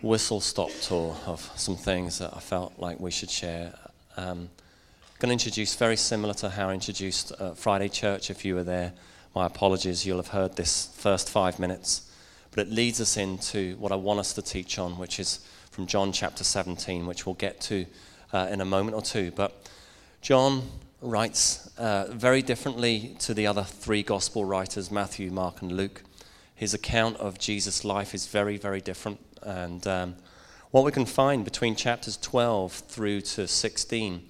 whistle stop tour of some things that I felt like we should share. Um, going to introduce very similar to how I introduced uh, Friday Church. If you were there, my apologies. You'll have heard this first five minutes, but it leads us into what I want us to teach on, which is from John chapter 17, which we'll get to uh, in a moment or two. But John writes uh, very differently to the other three gospel writers, Matthew, Mark, and Luke. His account of Jesus' life is very, very different. And um, what we can find between chapters 12 through to 16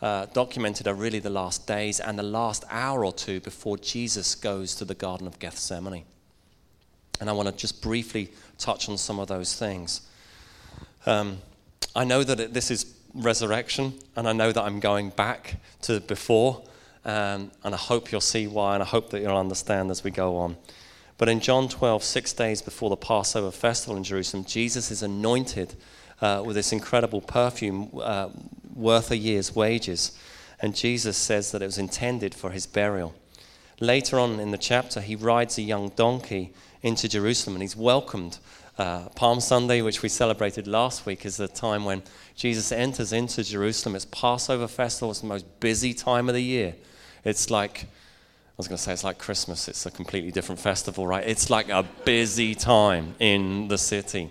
uh, documented are really the last days and the last hour or two before Jesus goes to the Garden of Gethsemane. And I want to just briefly touch on some of those things. Um, I know that it, this is resurrection, and I know that I'm going back to before, um, and I hope you'll see why, and I hope that you'll understand as we go on. But in John 12, six days before the Passover festival in Jerusalem, Jesus is anointed uh, with this incredible perfume uh, worth a year's wages. And Jesus says that it was intended for his burial. Later on in the chapter, he rides a young donkey into Jerusalem and he's welcomed. Uh, Palm Sunday, which we celebrated last week, is the time when Jesus enters into Jerusalem. It's Passover festival, it's the most busy time of the year. It's like was going to say it's like Christmas, it's a completely different festival, right? It's like a busy time in the city.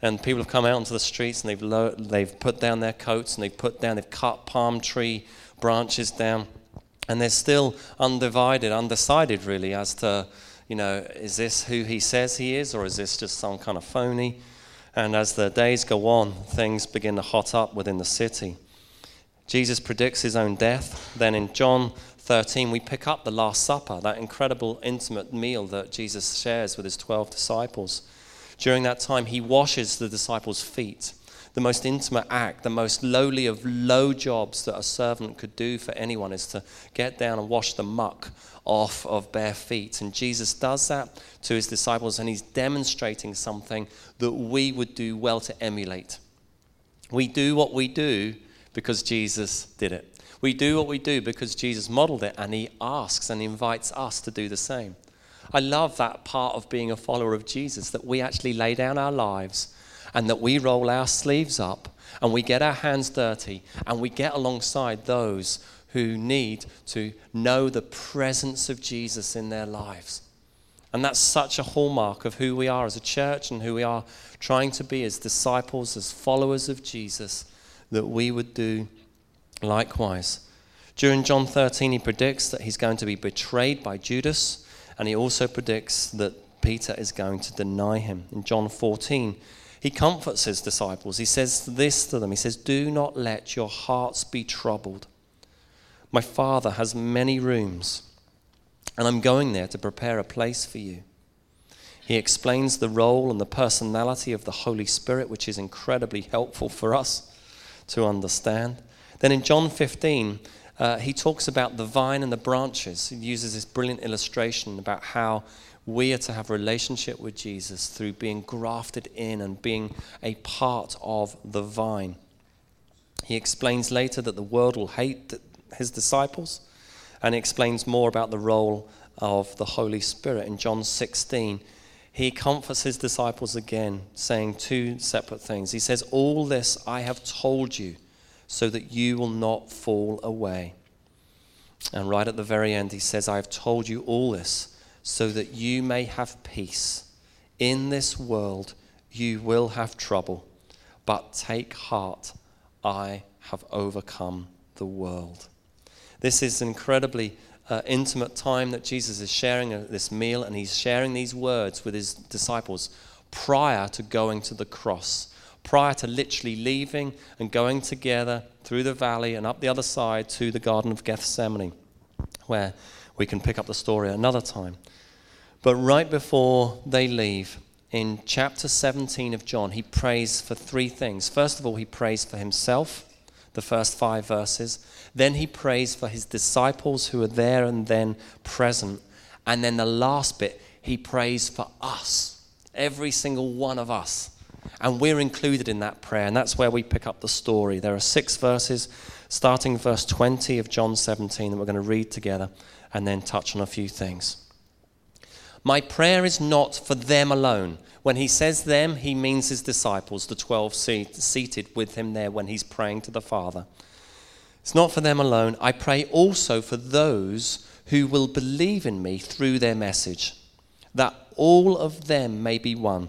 And people have come out onto the streets and they've, lo- they've put down their coats and they've put down, they've cut palm tree branches down. And they're still undivided, undecided really as to, you know, is this who he says he is or is this just some kind of phony? And as the days go on, things begin to hot up within the city. Jesus predicts his own death. Then in John 13, we pick up the Last Supper, that incredible intimate meal that Jesus shares with his 12 disciples. During that time, he washes the disciples' feet, the most intimate act, the most lowly of low jobs that a servant could do for anyone is to get down and wash the muck off of bare feet. And Jesus does that to his disciples, and he's demonstrating something that we would do well to emulate. We do what we do because Jesus did it. We do what we do because Jesus modeled it and he asks and invites us to do the same. I love that part of being a follower of Jesus that we actually lay down our lives and that we roll our sleeves up and we get our hands dirty and we get alongside those who need to know the presence of Jesus in their lives. And that's such a hallmark of who we are as a church and who we are trying to be as disciples, as followers of Jesus, that we would do Likewise, during John 13, he predicts that he's going to be betrayed by Judas, and he also predicts that Peter is going to deny him. In John 14, he comforts his disciples. He says this to them He says, Do not let your hearts be troubled. My Father has many rooms, and I'm going there to prepare a place for you. He explains the role and the personality of the Holy Spirit, which is incredibly helpful for us to understand. Then in John 15, uh, he talks about the vine and the branches. He uses this brilliant illustration about how we are to have a relationship with Jesus through being grafted in and being a part of the vine. He explains later that the world will hate his disciples, and he explains more about the role of the Holy Spirit. In John 16, he comforts his disciples again, saying two separate things. He says, All this I have told you so that you will not fall away. And right at the very end, he says, I have told you all this so that you may have peace. In this world, you will have trouble, but take heart, I have overcome the world. This is an incredibly uh, intimate time that Jesus is sharing uh, this meal, and he's sharing these words with his disciples prior to going to the cross prior to literally leaving and going together through the valley and up the other side to the Garden of Gethsemane, where we can pick up the story another time. But right before they leave, in chapter 17 of John, he prays for three things. First of all, he prays for himself, the first five verses. Then he prays for his disciples who are there and then present. And then the last bit, he prays for us, every single one of us and we're included in that prayer, and that's where we pick up the story. There are six verses, starting verse 20 of John 17, that we're going to read together and then touch on a few things. My prayer is not for them alone. When he says them, he means his disciples, the 12 seated with him there when he's praying to the Father. It's not for them alone. I pray also for those who will believe in me through their message, that all of them may be one.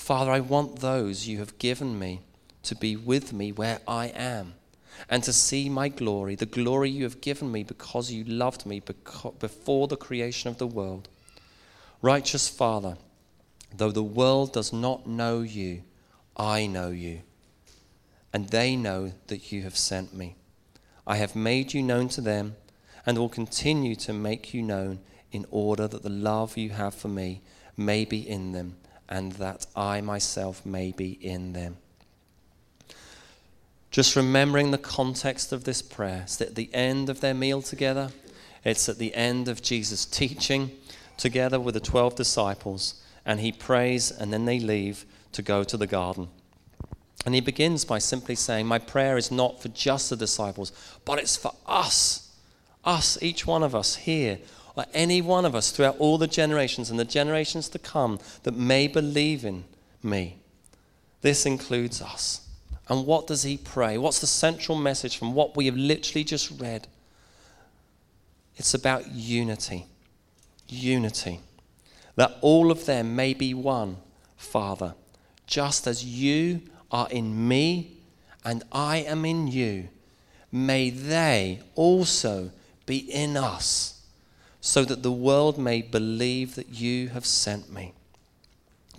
Father, I want those you have given me to be with me where I am and to see my glory, the glory you have given me because you loved me before the creation of the world. Righteous Father, though the world does not know you, I know you, and they know that you have sent me. I have made you known to them and will continue to make you known in order that the love you have for me may be in them and that I myself may be in them. Just remembering the context of this prayer. It's at the end of their meal together, it's at the end of Jesus' teaching together with the 12 disciples, and he prays, and then they leave to go to the garden. And he begins by simply saying, My prayer is not for just the disciples, but it's for us. Us, each one of us here, or any one of us throughout all the generations and the generations to come that may believe in me. This includes us. And what does he pray? What's the central message from what we have literally just read? It's about unity. Unity. That all of them may be one, Father, just as you are in me and I am in you. May they also be in us, so that the world may believe that you have sent me.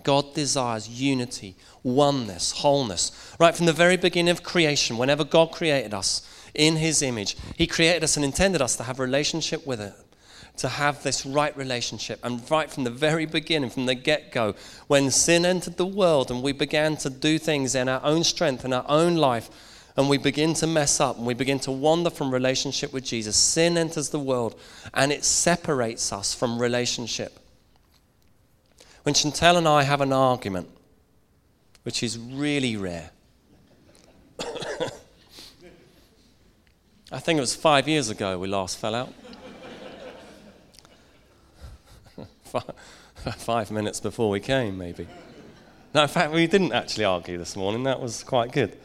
God desires unity, oneness, wholeness. Right from the very beginning of creation, whenever God created us in his image, he created us and intended us to have a relationship with it, to have this right relationship. And right from the very beginning, from the get go, when sin entered the world and we began to do things in our own strength, in our own life, and we begin to mess up and we begin to wander from relationship with Jesus, sin enters the world and it separates us from relationship. When Chantel and I have an argument, which is really rare, I think it was five years ago we last fell out. five minutes before we came, maybe. No, in fact, we didn't actually argue this morning. That was quite good.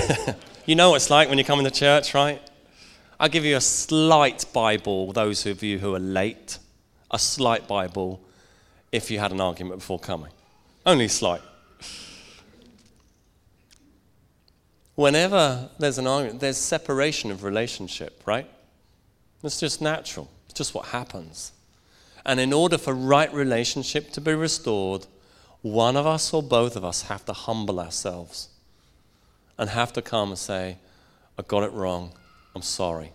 you know what it's like when you come into church, right? I'll give you a slight Bible, those of you who are late, a slight Bible if you had an argument before coming. Only slight. Whenever there's an argument, there's separation of relationship, right? It's just natural. It's just what happens. And in order for right relationship to be restored, one of us or both of us have to humble ourselves and have to come and say, I got it wrong. I'm sorry.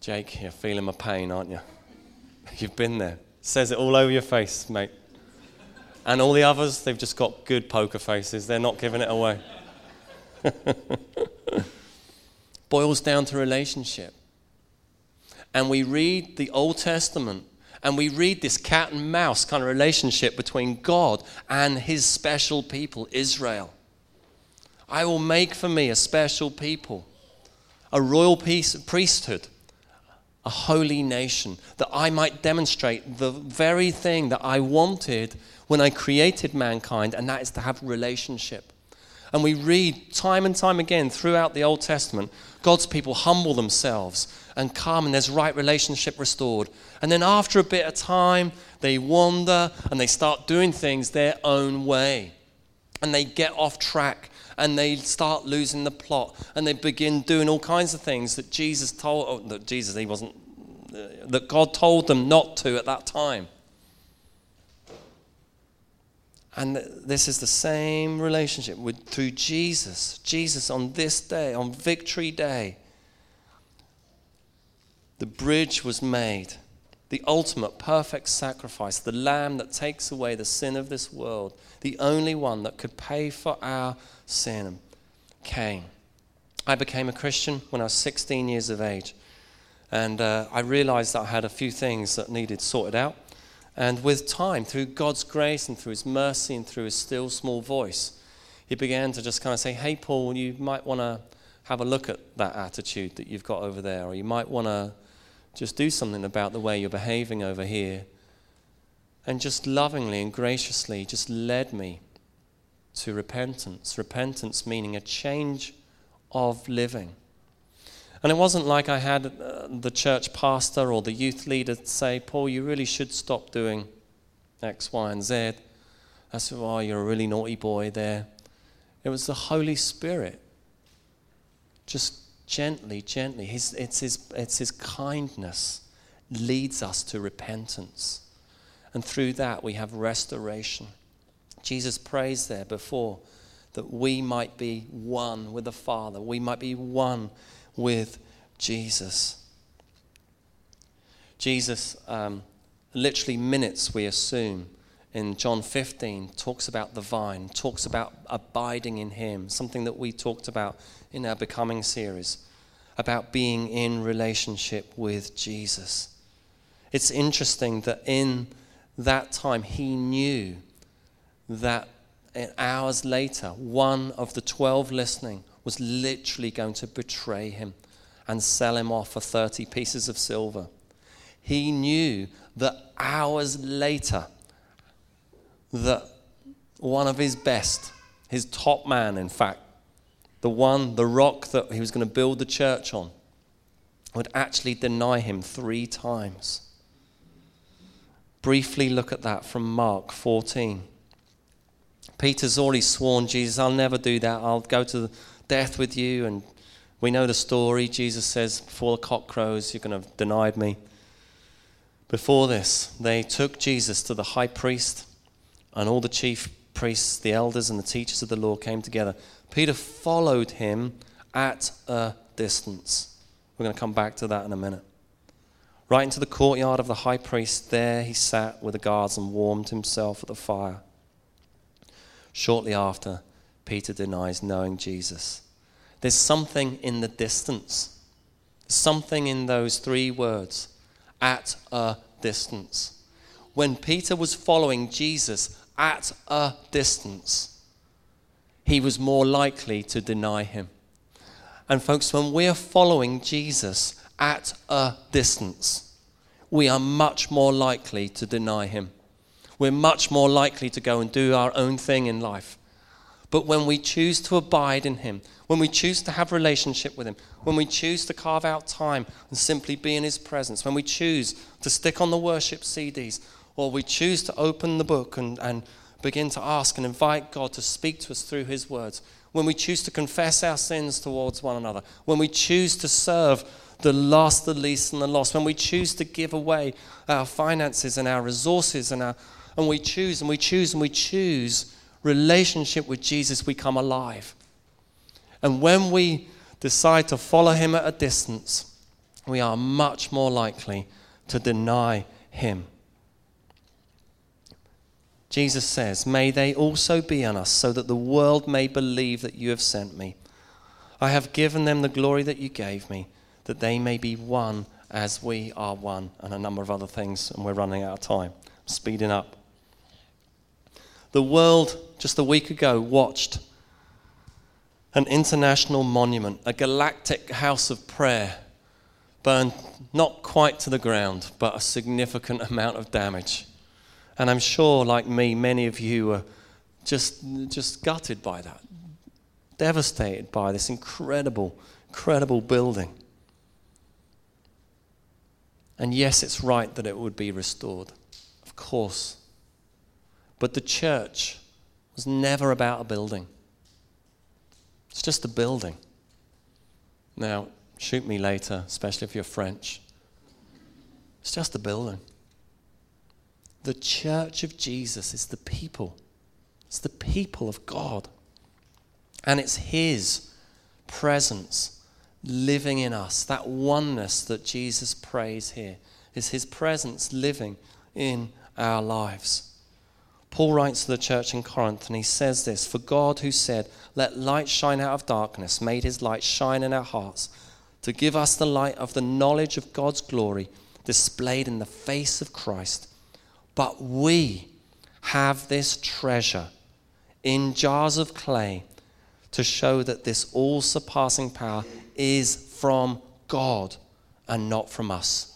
Jake, you're feeling my pain, aren't you? You've been there. Says it all over your face, mate. And all the others, they've just got good poker faces. They're not giving it away. Boils down to relationship. And we read the Old Testament and we read this cat and mouse kind of relationship between God and his special people, Israel. I will make for me a special people, a royal priesthood a holy nation, that I might demonstrate the very thing that I wanted when I created mankind, and that is to have relationship. And we read time and time again throughout the Old Testament, God's people humble themselves and come, and there's right relationship restored. And then after a bit of time, they wander and they start doing things their own way. And they get off track and they start losing the plot and they begin doing all kinds of things that Jesus told oh, that Jesus he wasn't uh, that God told them not to at that time. And this is the same relationship with through Jesus. Jesus on this day, on victory day, The bridge was made. The ultimate perfect sacrifice, the lamb that takes away the sin of this world, the only one that could pay for our sin, came. I became a Christian when I was 16 years of age. And uh, I realized that I had a few things that needed sorted out. And with time, through God's grace and through His mercy and through His still small voice, He began to just kind of say, Hey, Paul, you might want to have a look at that attitude that you've got over there, or you might want to just do something about the way you're behaving over here. And just lovingly and graciously just led me to repentance. Repentance meaning a change of living. And it wasn't like I had uh, the church pastor or the youth leader say, Paul, you really should stop doing X, Y, and Z. I said, Oh, you're a really naughty boy there. It was the Holy Spirit. Just gently, gently. His, it's, his, it's his kindness leads us to repentance. And through that, we have restoration. Jesus prays there before that we might be one with the Father, we might be one with Jesus. Jesus, um, literally minutes, we assume, in John 15, talks about the vine, talks about abiding in Him, something that we talked about in our Becoming series, about being in relationship with Jesus. It's interesting that in that time, He knew that hours later, one of the 12 listening was literally going to betray him and sell him off for 30 pieces of silver. He knew that hours later, that one of his best, his top man, in fact, the one, the rock that he was going to build the church on, would actually deny him three times. Briefly look at that from Mark 14. Peter's already sworn, Jesus, I'll never do that. I'll go to death with you. And we know the story. Jesus says, Before the cock crows, you're going to have denied me. Before this, they took Jesus to the high priest, and all the chief priests, the elders, and the teachers of the law came together. Peter followed him at a distance. We're going to come back to that in a minute. Right into the courtyard of the high priest, there he sat with the guards and warmed himself at the fire. Shortly after, Peter denies knowing Jesus. There's something in the distance, something in those three words at a distance. When Peter was following Jesus at a distance, he was more likely to deny him. And, folks, when we're following Jesus at a distance, we are much more likely to deny him we're much more likely to go and do our own thing in life. But when we choose to abide in Him, when we choose to have relationship with Him, when we choose to carve out time and simply be in His presence, when we choose to stick on the worship CDs, or we choose to open the book and, and begin to ask and invite God to speak to us through His words, when we choose to confess our sins towards one another, when we choose to serve the lost, the least, and the lost, when we choose to give away our finances and our resources and our and we choose and we choose and we choose relationship with Jesus, we come alive. And when we decide to follow him at a distance, we are much more likely to deny him. Jesus says, May they also be on us, so that the world may believe that you have sent me. I have given them the glory that you gave me, that they may be one as we are one, and a number of other things, and we're running out of time. speeding up. The world, just a week ago, watched an international monument, a galactic house of prayer, burn not quite to the ground, but a significant amount of damage. And I'm sure, like me, many of you are just, just gutted by that, devastated by this incredible, incredible building. And yes, it's right that it would be restored. Of course. But the church was never about a building, it's just a building. Now, shoot me later, especially if you're French. It's just a building. The church of Jesus is the people. It's the people of God. And it's His presence living in us, that oneness that Jesus prays here, is his presence living in our lives. Paul writes to the church in Corinth and he says this For God, who said, Let light shine out of darkness, made his light shine in our hearts to give us the light of the knowledge of God's glory displayed in the face of Christ. But we have this treasure in jars of clay to show that this all surpassing power is from God and not from us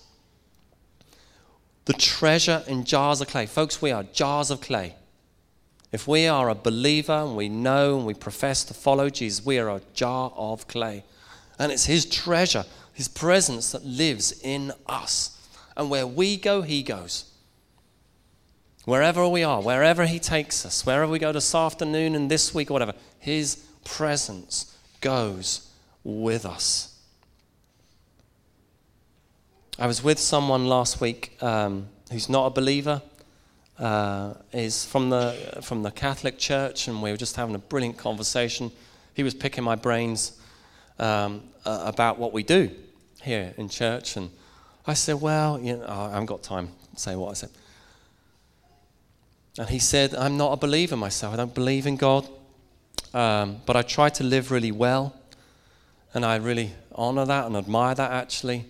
the treasure in jars of clay. Folks, we are jars of clay. If we are a believer and we know and we profess to follow Jesus, we are a jar of clay. And it's His treasure, His presence that lives in us. And where we go, He goes. Wherever we are, wherever He takes us, wherever we go this afternoon and this week or whatever, His presence goes with us. I was with someone last week um, who's not a believer, uh, is from the, from the Catholic Church, and we were just having a brilliant conversation. He was picking my brains um, uh, about what we do here in church, and I said, Well, you know, I haven't got time to say what I said. And he said, I'm not a believer myself. I don't believe in God, um, but I try to live really well, and I really honor that and admire that actually.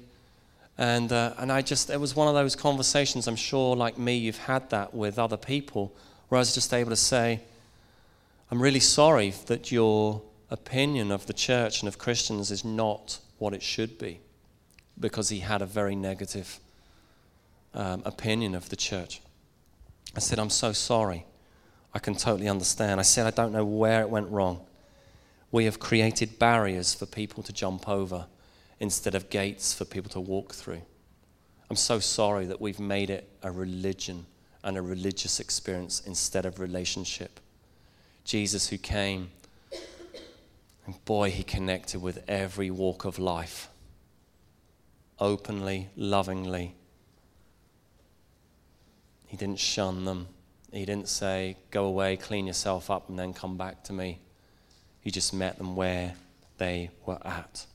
And, uh, and I just, it was one of those conversations, I'm sure, like me, you've had that with other people, where I was just able to say, I'm really sorry that your opinion of the church and of Christians is not what it should be, because he had a very negative um, opinion of the church. I said, I'm so sorry. I can totally understand. I said, I don't know where it went wrong. We have created barriers for people to jump over instead of gates for people to walk through. I'm so sorry that we've made it a religion and a religious experience instead of relationship. Jesus, who came, and boy, he connected with every walk of life openly, lovingly. He didn't shun them. He didn't say, Go away, clean yourself up, and then come back to me. He just met them where they were at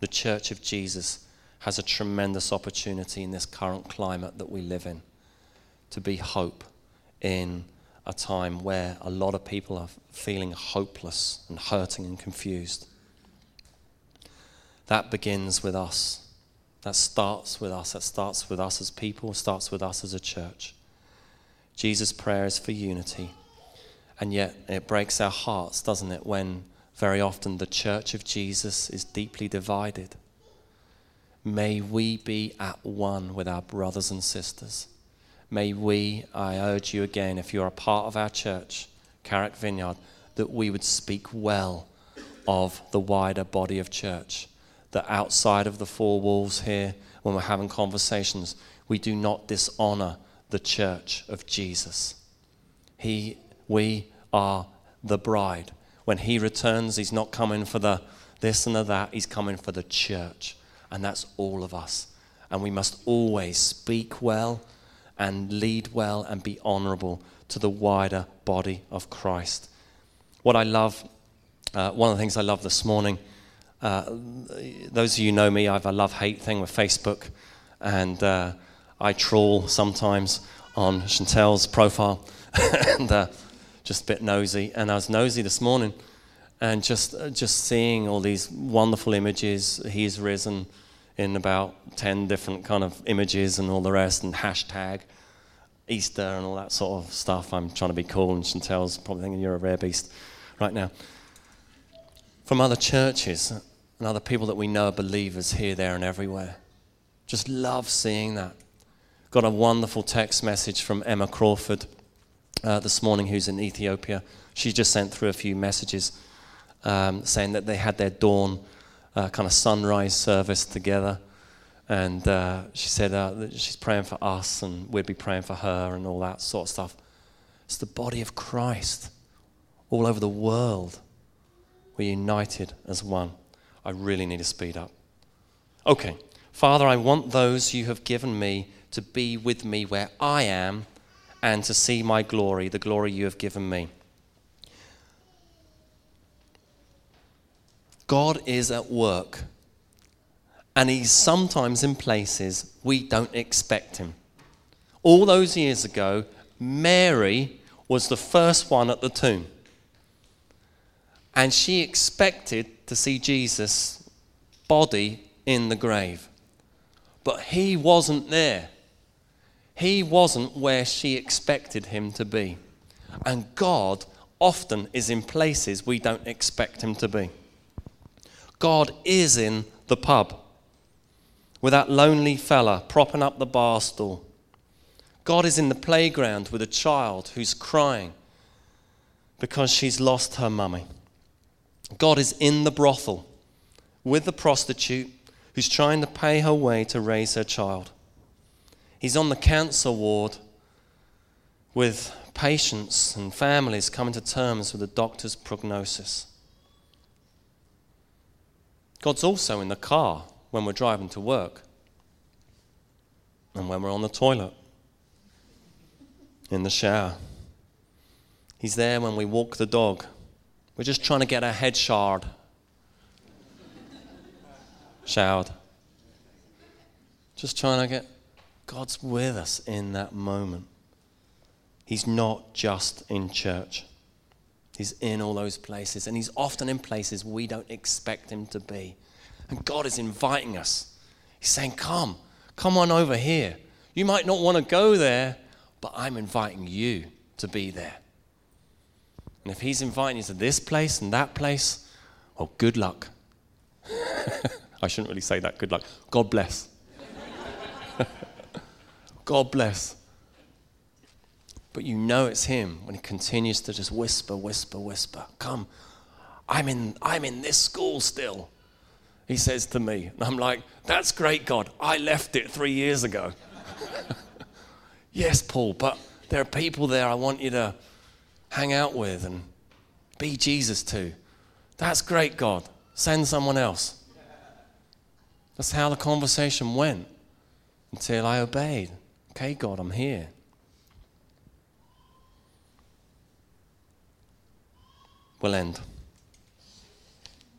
the church of Jesus has a tremendous opportunity in this current climate that we live in to be hope in a time where a lot of people are feeling hopeless and hurting and confused. That begins with us. That starts with us. That starts with us as people, starts with us as a church. Jesus' prayer is for unity. And yet it breaks our hearts, doesn't it, when very often, the church of Jesus is deeply divided. May we be at one with our brothers and sisters. May we, I urge you again, if you're a part of our church, Carrick Vineyard, that we would speak well of the wider body of church. That outside of the four walls here, when we're having conversations, we do not dishonor the church of Jesus. He, we are the bride. When he returns, he's not coming for the this and the that, he's coming for the church. And that's all of us. And we must always speak well and lead well and be honorable to the wider body of Christ. What I love, uh, one of the things I love this morning, uh, those of you know me, I have a love hate thing with Facebook. And uh, I troll sometimes on Chantel's profile. and uh, just a bit nosy. And I was nosy this morning and just, uh, just seeing all these wonderful images. He's risen in about 10 different kind of images and all the rest, and hashtag Easter and all that sort of stuff. I'm trying to be cool, and Chantel's probably thinking you're a rare beast right now. From other churches and other people that we know are believers here, there, and everywhere. Just love seeing that. Got a wonderful text message from Emma Crawford uh, this morning who's in Ethiopia. She just sent through a few messages um, saying that they had their dawn uh, kind of sunrise service together. And uh, she said uh, that she's praying for us and we'd be praying for her and all that sort of stuff. It's the body of Christ all over the world. We're united as one. I really need to speed up. Okay, Father, I want those you have given me to be with me where I am and to see my glory, the glory you have given me. God is at work. And He's sometimes in places we don't expect Him. All those years ago, Mary was the first one at the tomb. And she expected to see Jesus' body in the grave. But he wasn't there. He wasn't where she expected him to be. And God often is in places we don't expect him to be. God is in the pub with that lonely fella propping up the bar stool. God is in the playground with a child who's crying because she's lost her mummy. God is in the brothel with the prostitute who's trying to pay her way to raise her child. He's on the cancer ward with patients and families coming to terms with the doctor's prognosis. God's also in the car when we're driving to work and when we're on the toilet, in the shower. He's there when we walk the dog. We're just trying to get our head showered. showered. Just trying to get God's with us in that moment. He's not just in church. He's in all those places, and He's often in places we don't expect Him to be. And God is inviting us. He's saying, Come, come on over here. You might not want to go there, but I'm inviting you to be there. And if He's inviting you to this place and that place, well, good luck. I shouldn't really say that. Good luck. God bless. God bless. But you know it's Him when He continues to just whisper, whisper, whisper. Come, I'm in, I'm in this school still he says to me. And I'm like, That's great, God. I left it three years ago. yes, Paul, but there are people there I want you to hang out with and be Jesus to. That's great, God. Send someone else. That's how the conversation went until I obeyed. Okay, God, I'm here. We'll end.